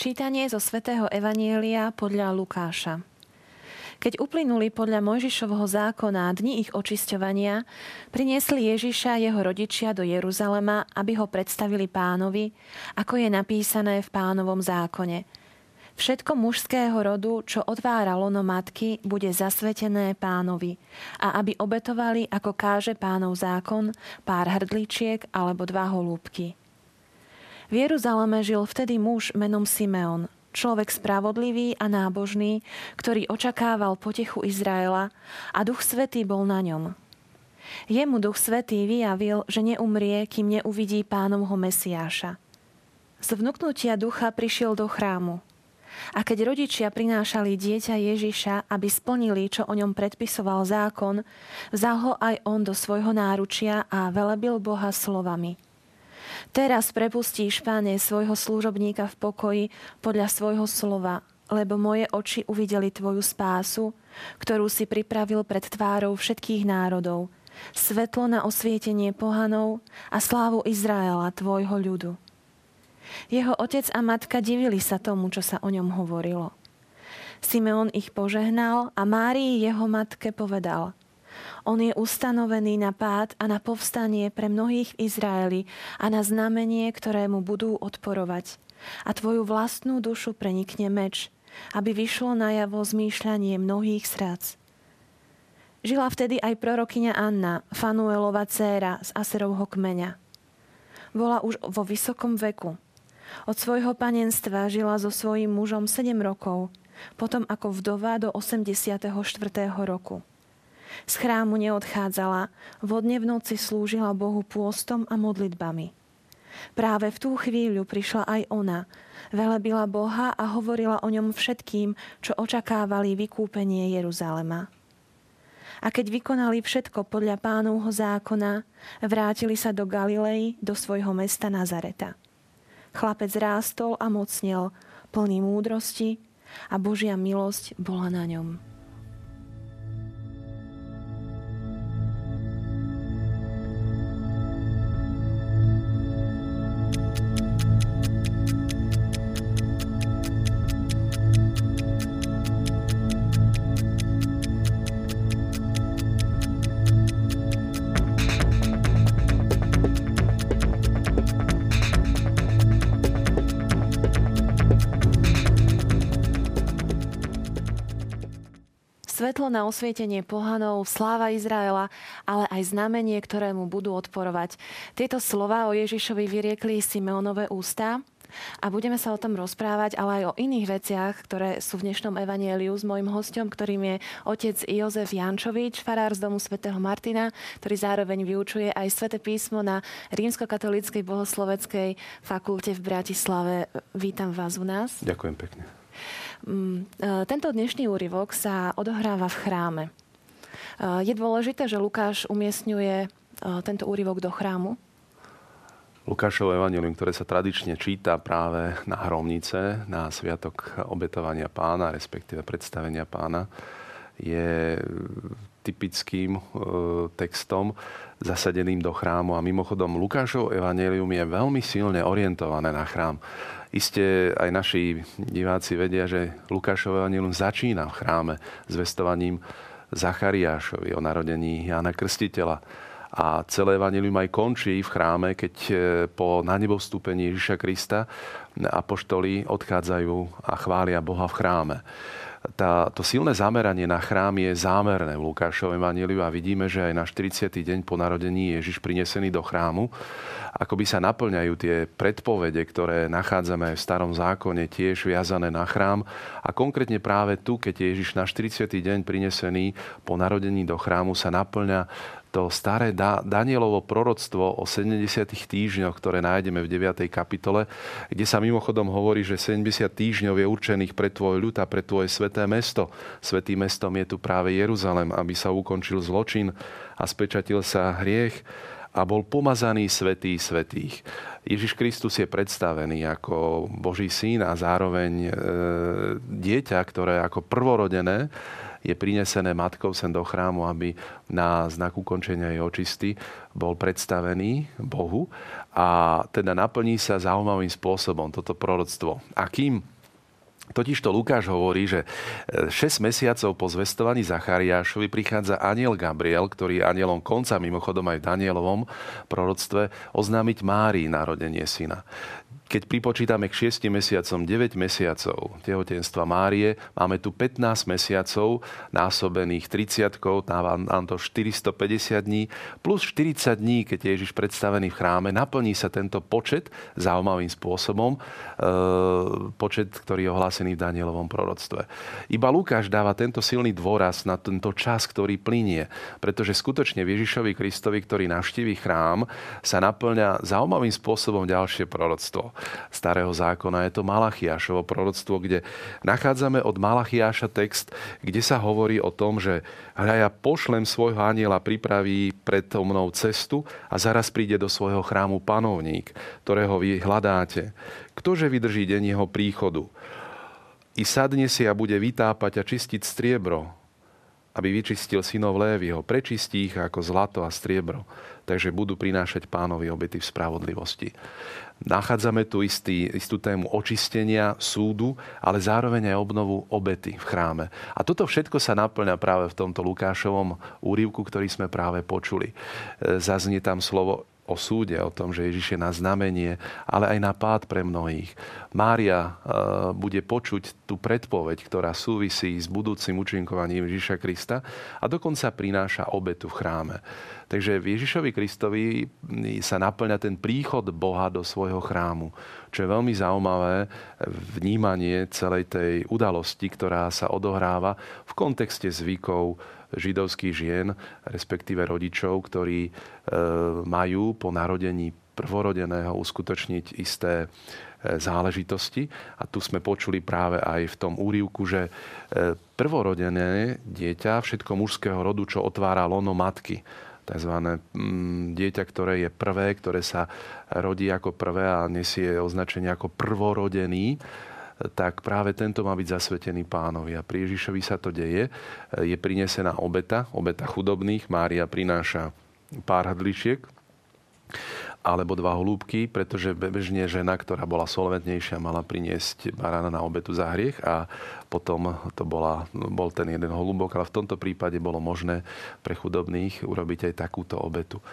Čítanie zo svätého Evanielia podľa Lukáša. Keď uplynuli podľa Mojžišovho zákona dni ich očisťovania, priniesli Ježiša jeho rodičia do Jeruzalema, aby ho predstavili pánovi, ako je napísané v pánovom zákone. Všetko mužského rodu, čo otvára lono matky, bude zasvetené pánovi a aby obetovali, ako káže pánov zákon, pár hrdličiek alebo dva holúbky. V Jeruzaleme žil vtedy muž menom Simeon, človek spravodlivý a nábožný, ktorý očakával potechu Izraela a Duch Svetý bol na ňom. Jemu Duch Svetý vyjavil, že neumrie, kým neuvidí pánovho Mesiáša. Z vnúknutia ducha prišiel do chrámu. A keď rodičia prinášali dieťa Ježiša, aby splnili, čo o ňom predpisoval zákon, vzal ho aj on do svojho náručia a velebil Boha slovami – Teraz prepustíš, páne, svojho služobníka v pokoji podľa svojho slova, lebo moje oči uvideli tvoju spásu, ktorú si pripravil pred tvárou všetkých národov, svetlo na osvietenie pohanov a slávu Izraela, tvojho ľudu. Jeho otec a matka divili sa tomu, čo sa o ňom hovorilo. Simeon ich požehnal a Márii jeho matke povedal – on je ustanovený na pád a na povstanie pre mnohých v Izraeli a na znamenie, ktorému budú odporovať. A tvoju vlastnú dušu prenikne meč, aby vyšlo najavo zmýšľanie mnohých srdc. Žila vtedy aj prorokyňa Anna, Fanuelova dcéra z Aserovho kmeňa. Bola už vo vysokom veku. Od svojho panenstva žila so svojím mužom 7 rokov, potom ako vdova do 84. roku. Z chrámu neodchádzala, vodne v noci slúžila Bohu pôstom a modlitbami. Práve v tú chvíľu prišla aj ona, velebila Boha a hovorila o ňom všetkým, čo očakávali vykúpenie Jeruzalema. A keď vykonali všetko podľa pánovho zákona, vrátili sa do Galilei, do svojho mesta Nazareta. Chlapec rástol a mocnel, plný múdrosti a Božia milosť bola na ňom. Svetlo na osvietenie pohanov, sláva Izraela, ale aj znamenie, ktorému budú odporovať. Tieto slova o Ježišovi vyriekli Simeonové ústa a budeme sa o tom rozprávať, ale aj o iných veciach, ktoré sú v dnešnom evanieliu s mojim hostom, ktorým je otec Jozef Jančovič, farár z domu svätého Martina, ktorý zároveň vyučuje aj sväté písmo na rímsko-katolíckej bohosloveckej fakulte v Bratislave. Vítam vás u nás. Ďakujem pekne. Mm, e, tento dnešný úryvok sa odohráva v chráme. E, je dôležité, že Lukáš umiestňuje e, tento úryvok do chrámu? Lukášovo evanilium, ktoré sa tradične číta práve na hromnice, na sviatok obetovania pána, respektíve predstavenia pána, je typickým textom zasadeným do chrámu. A mimochodom, Lukášov evanelium je veľmi silne orientované na chrám. Isté aj naši diváci vedia, že Lukášové evanilium začína v chráme zvestovaním Zachariášovi o narodení Jana Krstiteľa. A celé evanilium aj končí v chráme, keď e, po nanebovstúpení Ježiša Krista apoštoli odchádzajú a chvália Boha v chráme tá, to silné zameranie na chrám je zámerné v Lukášovej Evangeliu a vidíme, že aj na 40. deň po narodení Ježiš prinesený do chrámu, ako by sa naplňajú tie predpovede, ktoré nachádzame aj v starom zákone, tiež viazané na chrám. A konkrétne práve tu, keď je Ježiš na 40. deň prinesený po narodení do chrámu, sa naplňa to staré Danielovo proroctvo o 70 týždňoch, ktoré nájdeme v 9. kapitole, kde sa mimochodom hovorí, že 70 týždňov je určených pre tvoj ľud a pre tvoje sveté mesto. Svetým mestom je tu práve Jeruzalem, aby sa ukončil zločin a spečatil sa hriech a bol pomazaný svetý svetých. Ježiš Kristus je predstavený ako Boží syn a zároveň e, dieťa, ktoré ako prvorodené je prinesené matkou sem do chrámu, aby na znak ukončenia jej očisty bol predstavený Bohu a teda naplní sa zaujímavým spôsobom toto proroctvo. Akým? Totižto Lukáš hovorí, že 6 e, mesiacov po zvestovaní Zachariášovi prichádza aniel Gabriel, ktorý je anielom konca, mimochodom aj v Danielovom proroctve, oznámiť Márii narodenie syna. Keď pripočítame k 6 mesiacom 9 mesiacov tehotenstva Márie, máme tu 15 mesiacov násobených 30, dáva nám to 450 dní, plus 40 dní, keď je Ježiš predstavený v chráme, naplní sa tento počet zaujímavým spôsobom, e, počet, ktorý je ohlásený v Danielovom proroctve. Iba Lukáš dáva tento silný dôraz na tento čas, ktorý plinie, pretože skutočne Ježišovi Kristovi, ktorý navštíví chrám, sa naplňa zaujímavým spôsobom ďalšie proroctvo starého zákona. Je to Malachiašovo proroctvo, kde nachádzame od Malachiaša text, kde sa hovorí o tom, že hľa ja pošlem svojho aniela, pripraví pred mnou cestu a zaraz príde do svojho chrámu panovník, ktorého vy hľadáte. Ktože vydrží deň jeho príchodu? I sadne si a bude vytápať a čistiť striebro, aby vyčistil synov Lévyho, prečistí ich ako zlato a striebro, takže budú prinášať pánovi obety v spravodlivosti. Nachádzame tu istý, istú tému očistenia, súdu, ale zároveň aj obnovu obety v chráme. A toto všetko sa naplňa práve v tomto Lukášovom úrivku, ktorý sme práve počuli. E, zaznie tam slovo o súde, o tom, že Ježiš je na znamenie, ale aj na pád pre mnohých. Mária e, bude počuť tú predpoveď, ktorá súvisí s budúcim účinkovaním Ježiša Krista a dokonca prináša obetu v chráme. Takže v Ježišovi Kristovi sa naplňa ten príchod Boha do svojho chrámu, čo je veľmi zaujímavé vnímanie celej tej udalosti, ktorá sa odohráva v kontexte zvykov židovských žien, respektíve rodičov, ktorí e, majú po narodení prvorodeného uskutočniť isté e, záležitosti. A tu sme počuli práve aj v tom úrivku, že e, prvorodené dieťa všetko mužského rodu, čo otvára lono matky, tzv. Mm, dieťa, ktoré je prvé, ktoré sa rodí ako prvé a nesie označenie ako prvorodený, tak práve tento má byť zasvetený pánovi. A pri Ježišovi sa to deje. Je prinesená obeta, obeta chudobných. Mária prináša pár hadličiek alebo dva holúbky, pretože bežne žena, ktorá bola solventnejšia, mala priniesť barána na obetu za hriech a potom to bola, bol ten jeden holúbok, ale v tomto prípade bolo možné pre chudobných urobiť aj takúto obetu.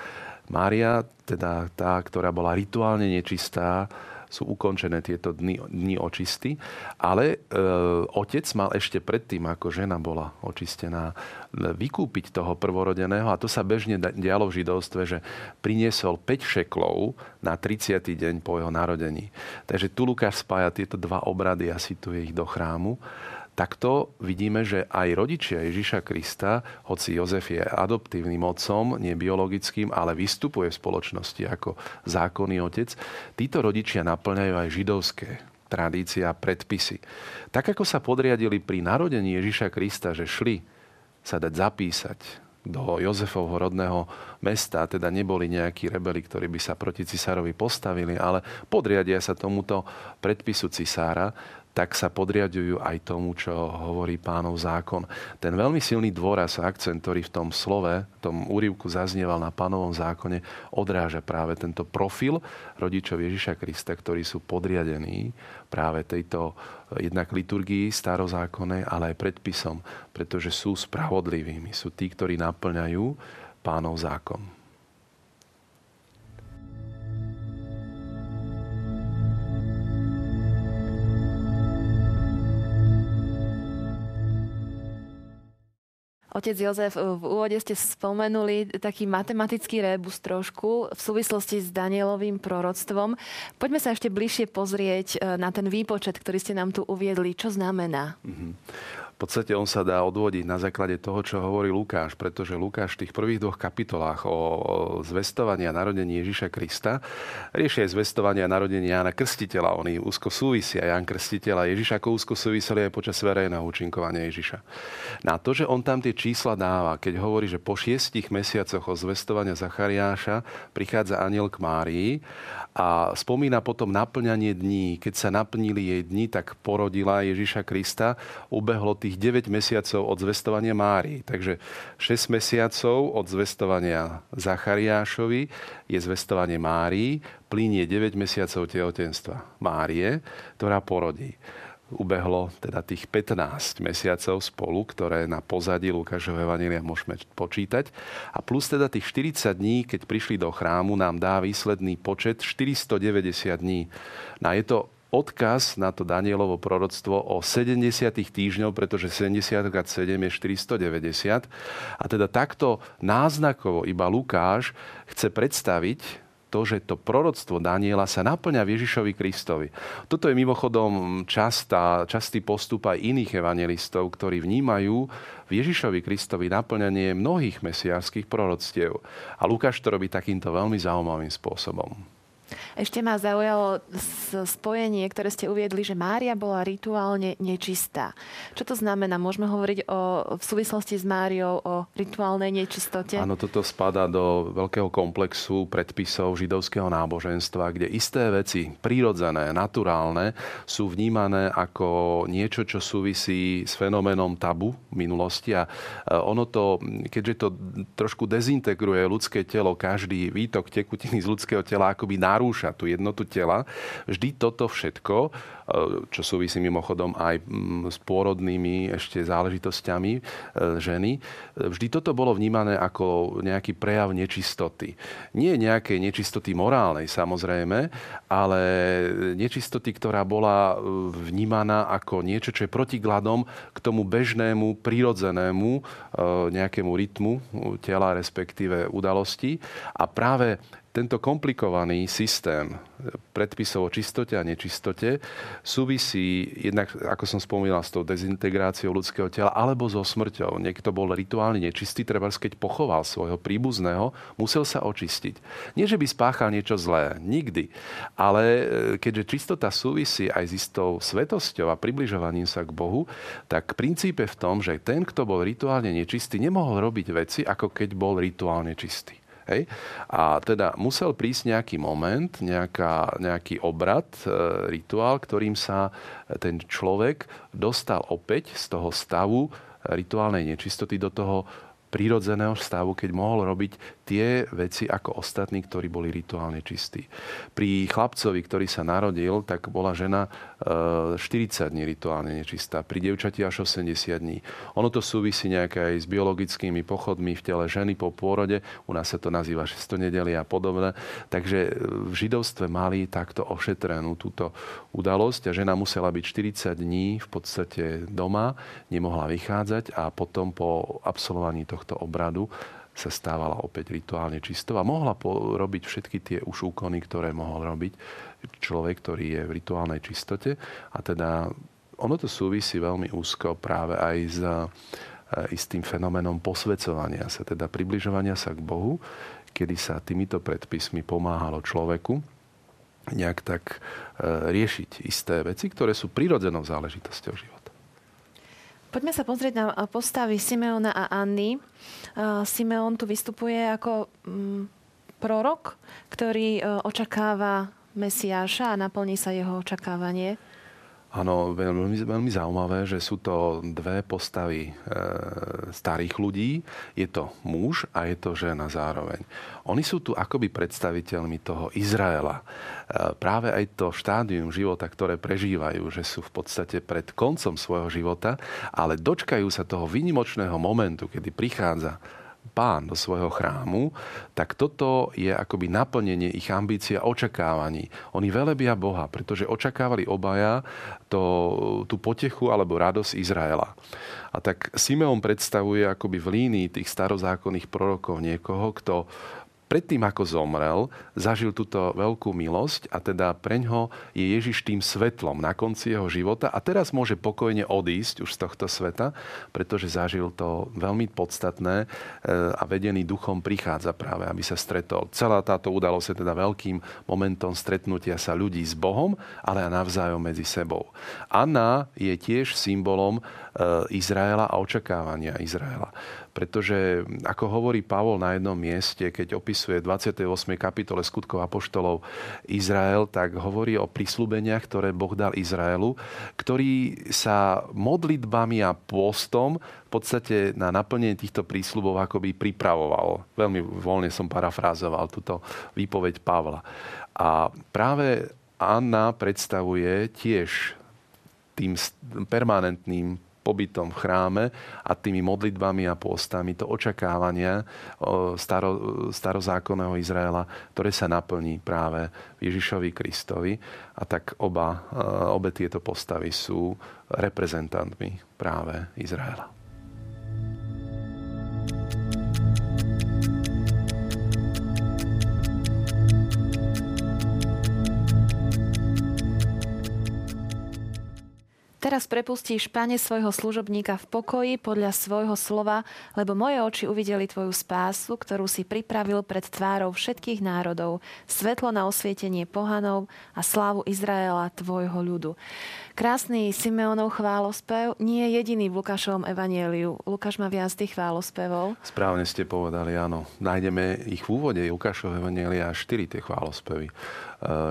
Mária, teda tá, ktorá bola rituálne nečistá, sú ukončené tieto dny, dny očisty. Ale e, otec mal ešte predtým, ako žena bola očistená, vykúpiť toho prvorodeného. A to sa bežne dialo v židovstve, že priniesol 5 šeklov na 30. deň po jeho narodení. Takže tu Lukáš spája tieto dva obrady a situuje ich do chrámu takto vidíme, že aj rodičia Ježiša Krista, hoci Jozef je adoptívnym otcom, nie biologickým, ale vystupuje v spoločnosti ako zákonný otec, títo rodičia naplňajú aj židovské tradície a predpisy. Tak ako sa podriadili pri narodení Ježiša Krista, že šli sa dať zapísať do Jozefovho rodného mesta, teda neboli nejakí rebeli, ktorí by sa proti cisárovi postavili, ale podriadia sa tomuto predpisu cisára, tak sa podriadujú aj tomu, čo hovorí pánov zákon. Ten veľmi silný dôraz a akcent, ktorý v tom slove, v tom úrivku zaznieval na pánovom zákone, odráža práve tento profil rodičov Ježiša Krista, ktorí sú podriadení práve tejto jednak liturgii starozákonnej, ale aj predpisom, pretože sú spravodlivými. Sú tí, ktorí naplňajú pánov zákon. Otec Jozef, v úvode ste spomenuli taký matematický rébus trošku v súvislosti s Danielovým proroctvom. Poďme sa ešte bližšie pozrieť e, na ten výpočet, ktorý ste nám tu uviedli. Čo znamená? Mm-hmm. V podstate on sa dá odvodiť na základe toho, čo hovorí Lukáš, pretože Lukáš v tých prvých dvoch kapitolách o zvestovaní a narodení Ježiša Krista riešia aj zvestovanie a narodenie Jána Krstiteľa. Oni úzko súvisia. Ján Krstiteľ a Ježiš ako úzko súviseli aj počas verejného účinkovania Ježiša. Na to, že on tam tie čísla dáva, keď hovorí, že po šiestich mesiacoch o zvestovania Zachariáša prichádza aniel k Márii a spomína potom naplňanie dní. Keď sa naplnili jej dni, tak porodila Ježiša Krista. Ubehlo tých 9 mesiacov od zvestovania Márii. Takže 6 mesiacov od zvestovania Zachariášovi je zvestovanie Márii, plinie 9 mesiacov tehotenstva Márie, ktorá porodí ubehlo teda tých 15 mesiacov spolu, ktoré na pozadí Lukášovho Evanília môžeme počítať. A plus teda tých 40 dní, keď prišli do chrámu, nám dá výsledný počet 490 dní. No je to odkaz na to Danielovo proroctvo o 70 týždňov, pretože 70 krát 7 je 490. A teda takto náznakovo iba Lukáš chce predstaviť to, že to proroctvo Daniela sa naplňa v Ježišovi Kristovi. Toto je mimochodom častá, častý postup aj iných evangelistov, ktorí vnímajú v Ježišovi Kristovi naplňanie mnohých mesiárskych proroctiev. A Lukáš to robí takýmto veľmi zaujímavým spôsobom. Ešte ma zaujalo spojenie, ktoré ste uviedli, že Mária bola rituálne nečistá. Čo to znamená? Môžeme hovoriť o, v súvislosti s Máriou o rituálnej nečistote? Áno, toto spadá do veľkého komplexu predpisov židovského náboženstva, kde isté veci, prírodzené, naturálne, sú vnímané ako niečo, čo súvisí s fenoménom tabu minulosti. A ono to, keďže to trošku dezintegruje ľudské telo, každý výtok tekutiny z ľudského tela akoby narúša tú jednotu tela. Vždy toto všetko, e, čo súvisí mimochodom aj mm, s pôrodnými ešte záležitosťami e, ženy, e, vždy toto bolo vnímané ako nejaký prejav nečistoty. Nie nejakej nečistoty morálnej samozrejme, ale nečistoty, ktorá bola vnímaná ako niečo, čo je protigladom k tomu bežnému, prírodzenému nejakému rytmu tela, respektíve udalosti. A práve tento komplikovaný systém predpisov o čistote a nečistote súvisí jednak, ako som spomínal, s tou dezintegráciou ľudského tela alebo so smrťou. Niekto bol rituálne nečistý, treba keď pochoval svojho príbuzného, musel sa očistiť. Nie, že by spáchal niečo zlé, nikdy. Ale e, keďže čistota súvisí aj s istou svetosťou a približovaním sa k Bohu, tak princíp je v tom, že ten, kto bol rituálne nečistý, nemohol robiť veci, ako keď bol rituálne čistý. Hej? A teda musel prísť nejaký moment, nejaká, nejaký obrad, e, rituál, ktorým sa ten človek dostal opäť z toho stavu rituálnej nečistoty do toho prírodzeného stavu, keď mohol robiť tie veci ako ostatní, ktorí boli rituálne čistí. Pri chlapcovi, ktorý sa narodil, tak bola žena 40 e, dní rituálne nečistá, pri devčati až 80 dní. Ono to súvisí nejaké aj s biologickými pochodmi v tele ženy po pôrode, u nás sa to nazýva šestonedeli a podobne. Takže v židovstve mali takto ošetrenú túto udalosť a žena musela byť 40 dní v podstate doma, nemohla vychádzať a potom po absolvovaní tohto obradu sa stávala opäť rituálne čistou a mohla robiť všetky tie už úkony, ktoré mohol robiť človek, ktorý je v rituálnej čistote. A teda ono to súvisí veľmi úzko práve aj s e, istým fenoménom posvedcovania sa, teda približovania sa k Bohu, kedy sa týmito predpismi pomáhalo človeku nejak tak e, riešiť isté veci, ktoré sú prirodzenou záležitosťou života. Poďme sa pozrieť na postavy Simeona a Anny. Simeon tu vystupuje ako mm, prorok, ktorý e, očakáva Mesiáša a naplní sa jeho očakávanie. Áno, veľmi, veľmi zaujímavé, že sú to dve postavy e, starých ľudí. Je to muž a je to žena zároveň. Oni sú tu akoby predstaviteľmi toho Izraela. E, práve aj to štádium života, ktoré prežívajú, že sú v podstate pred koncom svojho života, ale dočkajú sa toho výnimočného momentu, kedy prichádza pán do svojho chrámu, tak toto je akoby naplnenie ich ambícií a očakávaní. Oni velebia Boha, pretože očakávali obaja to, tú potechu alebo radosť Izraela. A tak Simeon predstavuje akoby v línii tých starozákonných prorokov niekoho, kto predtým, ako zomrel, zažil túto veľkú milosť a teda preňho je Ježiš tým svetlom na konci jeho života a teraz môže pokojne odísť už z tohto sveta, pretože zažil to veľmi podstatné e, a vedený duchom prichádza práve, aby sa stretol. Celá táto udalosť je teda veľkým momentom stretnutia sa ľudí s Bohom, ale aj navzájom medzi sebou. Anna je tiež symbolom e, Izraela a očakávania Izraela Pretože, ako hovorí Pavol na jednom mieste, keď opisuje 28. kapitole skutkov apoštolov Izrael, tak hovorí o prísľubeniach, ktoré Boh dal Izraelu, ktorý sa modlitbami a pôstom v podstate na naplnenie týchto prísľubov akoby pripravoval. Veľmi voľne som parafrázoval túto výpoveď Pavla. A práve Anna predstavuje tiež tým permanentným pobytom v chráme a tými modlitbami a postami, to očakávania staro, starozákonného Izraela, ktoré sa naplní práve Ježišovi Kristovi. A tak oba, obe tieto postavy sú reprezentantmi práve Izraela. Teraz prepustíš, pane, svojho služobníka v pokoji podľa svojho slova, lebo moje oči uvideli tvoju spásu, ktorú si pripravil pred tvárou všetkých národov, svetlo na osvietenie pohanov a slávu Izraela, tvojho ľudu. Krásny Simeonov chválospev nie je jediný v Lukášovom evanieliu. Lukáš má viac tých chválospevov. Správne ste povedali, áno. Nájdeme ich v úvode Lukášovho evanielia 4 tie chválospevy.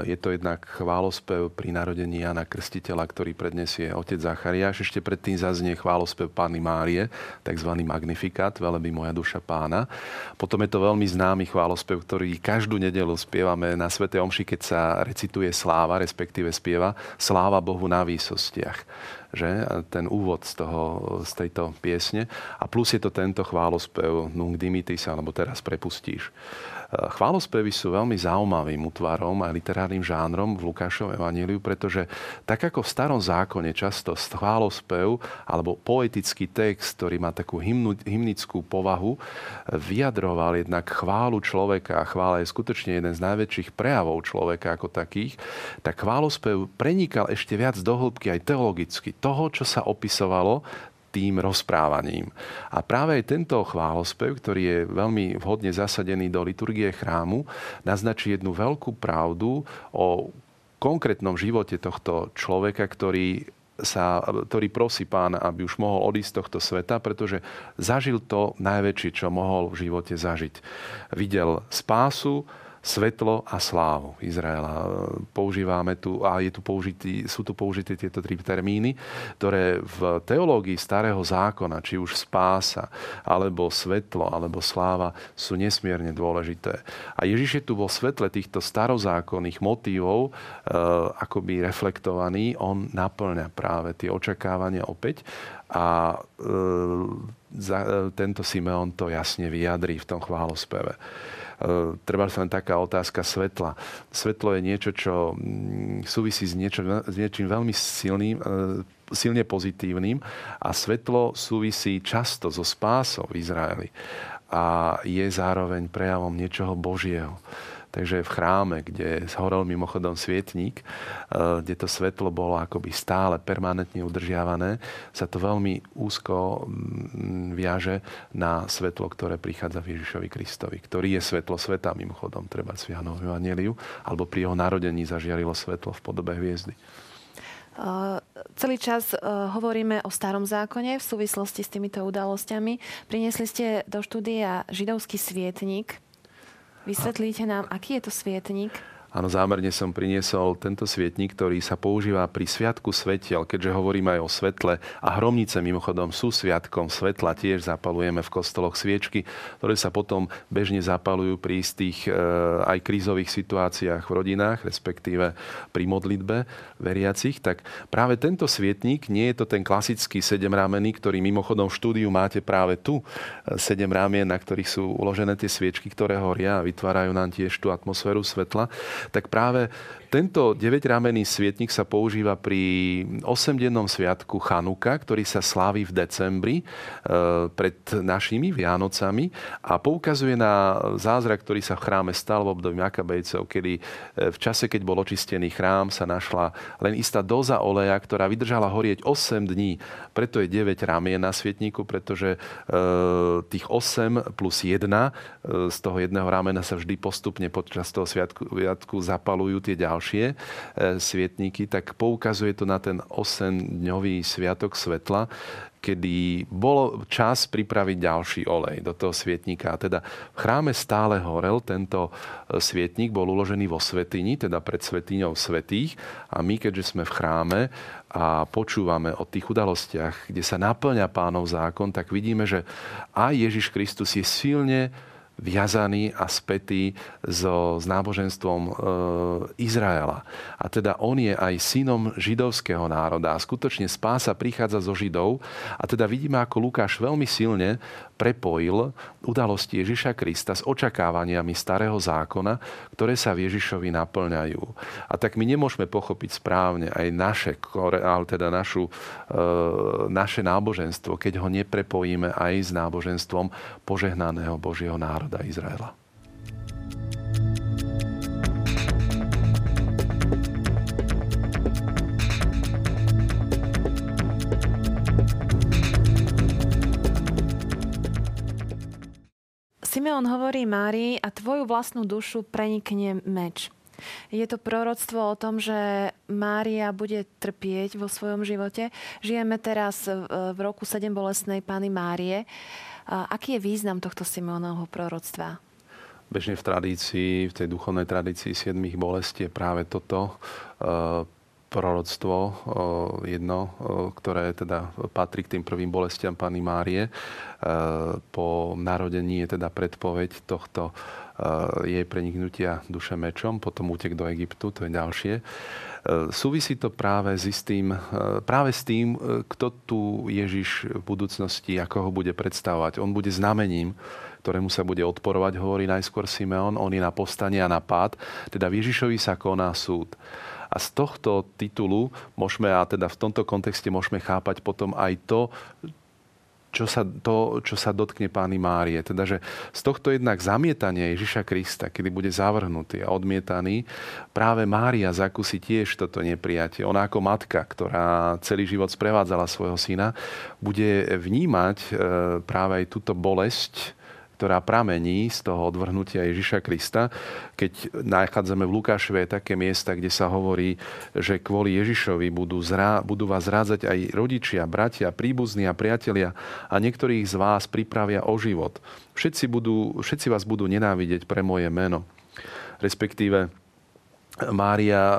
Je to jednak chválospev pri narodení Jana Krstiteľa, ktorý prednesie otec Zachariáš. Ešte predtým zaznie chválospev Pány Márie, tzv. magnifikát, veleby moja duša pána. Potom je to veľmi známy chválospev, ktorý každú nedelu spievame na Svete Omši, keď sa recituje sláva, respektíve spieva sláva Bohu na výsostiach že? ten úvod z, toho, z tejto piesne. A plus je to tento chválospev Nung Dimitis, alebo teraz prepustíš. Chválospevy sú veľmi zaujímavým útvarom a literárnym žánrom v Lukášovom evaníliu, pretože tak ako v starom zákone často chválospev alebo poetický text, ktorý má takú hymnu, hymnickú povahu, vyjadroval jednak chválu človeka a chvála je skutočne jeden z najväčších prejavov človeka ako takých, tak chválospev prenikal ešte viac do hĺbky aj teologicky. Toho, čo sa opisovalo tým rozprávaním. A práve aj tento chválospev, ktorý je veľmi vhodne zasadený do liturgie chrámu, naznačí jednu veľkú pravdu o konkrétnom živote tohto človeka, ktorý sa, ktorý prosí pána, aby už mohol odísť z tohto sveta, pretože zažil to najväčšie, čo mohol v živote zažiť. Videl spásu, svetlo a slávu Izraela. Používame tu, a je tu použitý, sú tu použité tieto tri termíny, ktoré v teológii starého zákona, či už spása, alebo svetlo, alebo sláva, sú nesmierne dôležité. A Ježiš je tu vo svetle týchto starozákonných motívov e, akoby reflektovaný, on naplňa práve tie očakávania opäť a e, za, e, tento Simeon to jasne vyjadrí v tom chválospeve. E, treba sa len taká otázka svetla. Svetlo je niečo, čo mm, súvisí s, niečo, s niečím veľmi silným, e, silne pozitívnym a svetlo súvisí často so spásou v Izraeli a je zároveň prejavom niečoho Božieho. Takže v chráme, kde zhorel mimochodom svietník, eh, kde to svetlo bolo akoby stále permanentne udržiavané, sa to veľmi úzko mm, viaže na svetlo, ktoré prichádza v Ježišovi Kristovi, ktorý je svetlo sveta, mimochodom, treba v Janovom Evangeliu, alebo pri jeho narodení zažiarilo svetlo v podobe hviezdy. Uh, celý čas uh, hovoríme o starom zákone v súvislosti s týmito udalosťami. Priniesli ste do štúdia židovský svietnik. Vysvetlíte nám, aký je to svietnik? Áno, zámerne som priniesol tento svietnik, ktorý sa používa pri Sviatku svetiel, keďže hovoríme aj o svetle. A hromnice mimochodom sú sviatkom svetla, tiež zapalujeme v kostoloch sviečky, ktoré sa potom bežne zapalujú pri istých e, aj krízových situáciách v rodinách, respektíve pri modlitbe veriacich. Tak práve tento svietnik, nie je to ten klasický sedemrámený, ktorý mimochodom v štúdiu máte práve tu, e, sedem rámien, na ktorých sú uložené tie sviečky, ktoré horia a vytvárajú nám tiež tú atmosféru svetla tak práve tento 9-ramenný svietnik sa používa pri 8-dennom sviatku Chanuka, ktorý sa slávi v decembri e, pred našimi Vianocami a poukazuje na zázrak, ktorý sa v chráme stal v období Makabejcov, kedy e, v čase, keď bol očistený chrám, sa našla len istá doza oleja, ktorá vydržala horieť 8 dní. Preto je 9 ramien na svietniku, pretože e, tých 8 plus 1 z toho jedného ramena sa vždy postupne počas toho sviatku, sviatku zapalujú tie ďalšie e, svietníky, tak poukazuje to na ten 8-dňový sviatok svetla, kedy bolo čas pripraviť ďalší olej do toho svietnika. A teda v chráme stále horel tento e, svietnik, bol uložený vo svetini, teda pred svetiňou svetých. A my, keďže sme v chráme a počúvame o tých udalostiach, kde sa naplňa pánov zákon, tak vidíme, že aj Ježiš Kristus je silne viazaný a spätý so, s náboženstvom e, Izraela. A teda on je aj synom židovského národa. A skutočne spása prichádza zo Židov. A teda vidíme, ako Lukáš veľmi silne prepojil udalosti Ježiša Krista s očakávaniami starého zákona, ktoré sa v Ježišovi naplňajú. A tak my nemôžeme pochopiť správne aj naše, ale teda našu, e, naše náboženstvo, keď ho neprepojíme aj s náboženstvom požehnaného Božieho národa Izraela. Simeon hovorí Márii a tvoju vlastnú dušu prenikne meč. Je to proroctvo o tom, že Mária bude trpieť vo svojom živote. Žijeme teraz v roku 7 bolestnej Pány Márie. Aký je význam tohto Simeonovho proroctva? Bežne v tradícii, v tej duchovnej tradícii siedmých bolestí je práve toto proroctvo jedno, ktoré teda patrí k tým prvým bolestiam Pany Márie. Po narodení je teda predpoveď tohto jej preniknutia duše mečom, potom útek do Egyptu, to je ďalšie. Súvisí to práve s, istým, práve s tým, kto tu Ježiš v budúcnosti, ako ho bude predstavovať. On bude znamením, ktorému sa bude odporovať, hovorí najskôr Simeon, on je na povstanie a na pád. Teda v Ježišovi sa koná súd. A z tohto titulu môžeme, a teda v tomto kontexte môžeme chápať potom aj to, čo sa, to, čo sa dotkne pány Márie. Teda, že z tohto jednak zamietania Ježiša Krista, kedy bude zavrhnutý a odmietaný, práve Mária zakúsi tiež toto neprijatie. Ona ako matka, ktorá celý život sprevádzala svojho syna, bude vnímať e, práve aj túto bolesť, ktorá pramení z toho odvrhnutia Ježiša Krista. Keď nachádzame v Lukášove také miesta, kde sa hovorí, že kvôli Ježišovi budú, zrá, budú vás zrádzať aj rodičia, bratia, príbuzní a priatelia a niektorých z vás pripravia o život. Všetci, budú, všetci vás budú nenávidieť pre moje meno. Respektíve Mária e,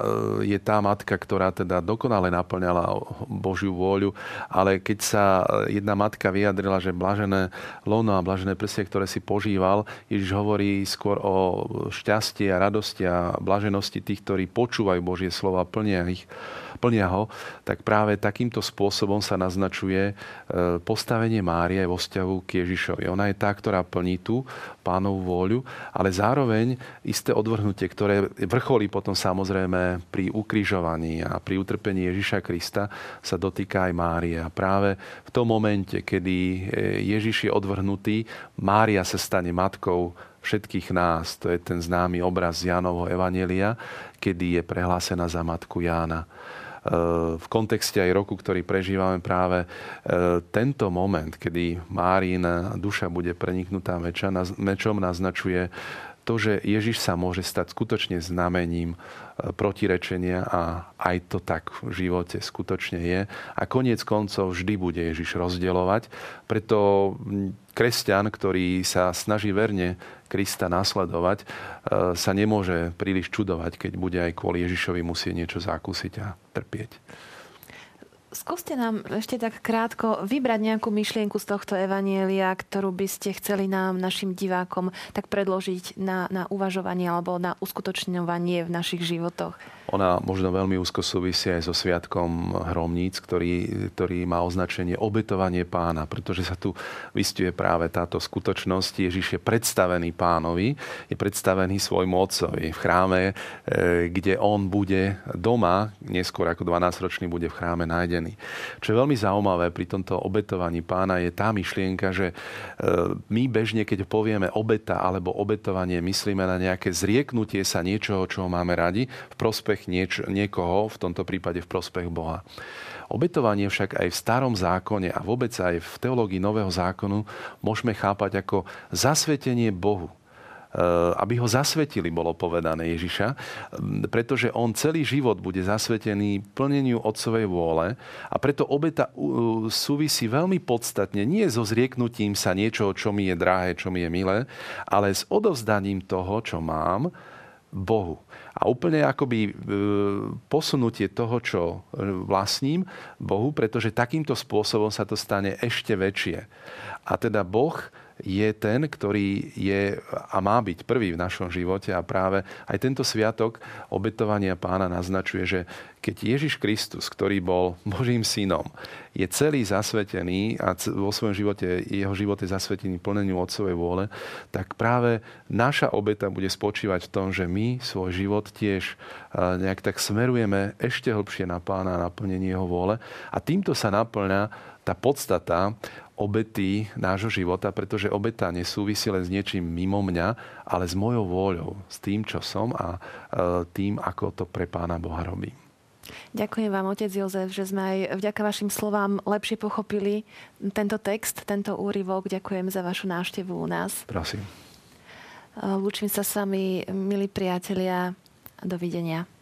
je tá matka, ktorá teda dokonale naplňala Božiu vôľu, ale keď sa jedna matka vyjadrila, že blažené lono a blažené prsie, ktoré si požíval, Ježiš hovorí skôr o šťastie a radosti a blaženosti tých, ktorí počúvajú Božie slova, plnia ich plnia ho, tak práve takýmto spôsobom sa naznačuje e, postavenie Márie vo vzťahu k Ježišovi. Ona je tá, ktorá plní tú pánovú vôľu, ale zároveň isté odvrhnutie, ktoré vrcholí potom samozrejme pri ukrižovaní a pri utrpení Ježiša Krista sa dotýka aj Márie. A práve v tom momente, kedy e, Ježiš je odvrhnutý, Mária sa stane matkou všetkých nás. To je ten známy obraz Jánovho Evanelia, kedy je prehlásená za matku Jána v kontexte aj roku, ktorý prežívame práve e, tento moment, kedy Márin duša bude preniknutá mečom, naznačuje to, že Ježiš sa môže stať skutočne znamením e, protirečenia a aj to tak v živote skutočne je. A koniec koncov vždy bude Ježiš rozdielovať. Preto kresťan, ktorý sa snaží verne Krista nasledovať, e, sa nemôže príliš čudovať, keď bude aj kvôli Ježišovi musieť niečo zakúsiť a trpieť. Skúste nám ešte tak krátko vybrať nejakú myšlienku z tohto evanielia, ktorú by ste chceli nám, našim divákom, tak predložiť na, na uvažovanie alebo na uskutočňovanie v našich životoch. Ona možno veľmi úzko súvisí aj so Sviatkom Hromníc, ktorý, ktorý má označenie obetovanie pána, pretože sa tu vystuje práve táto skutočnosť. Ježiš je predstavený pánovi, je predstavený svojmu otcovi v chráme, e, kde on bude doma, neskôr ako 12-ročný bude v chráme nájdený. Čo je veľmi zaujímavé pri tomto obetovaní pána je tá myšlienka, že e, my bežne, keď povieme obeta alebo obetovanie, myslíme na nejaké zrieknutie sa niečoho, čo máme radi v prospech prospech nieč- niekoho, v tomto prípade v prospech Boha. Obetovanie však aj v starom zákone a vôbec aj v teológii Nového zákonu môžeme chápať ako zasvetenie Bohu. aby ho zasvetili, bolo povedané Ježiša, pretože on celý život bude zasvetený plneniu Otcovej vôle a preto obeta súvisí veľmi podstatne nie so zrieknutím sa niečoho, čo mi je drahé, čo mi je milé, ale s odovzdaním toho, čo mám, Bohu. A úplne akoby e, posunutie toho, čo vlastním Bohu, pretože takýmto spôsobom sa to stane ešte väčšie. A teda Boh je ten, ktorý je a má byť prvý v našom živote a práve aj tento sviatok obetovania pána naznačuje, že keď Ježiš Kristus, ktorý bol Božím synom, je celý zasvetený a vo svojom živote, jeho život je zasvetený plneniu Otcovej vôle, tak práve naša obeta bude spočívať v tom, že my svoj život tiež nejak tak smerujeme ešte hlbšie na pána, na plnenie jeho vôle. A týmto sa naplňa tá podstata obety nášho života, pretože obeta nesúvisí len s niečím mimo mňa, ale s mojou vôľou, s tým, čo som a e, tým, ako to pre Pána Boha robí. Ďakujem vám, otec Jozef, že sme aj vďaka vašim slovám lepšie pochopili tento text, tento úryvok. Ďakujem za vašu návštevu u nás. Prosím. E, lúčim sa s vami, milí priatelia. Dovidenia.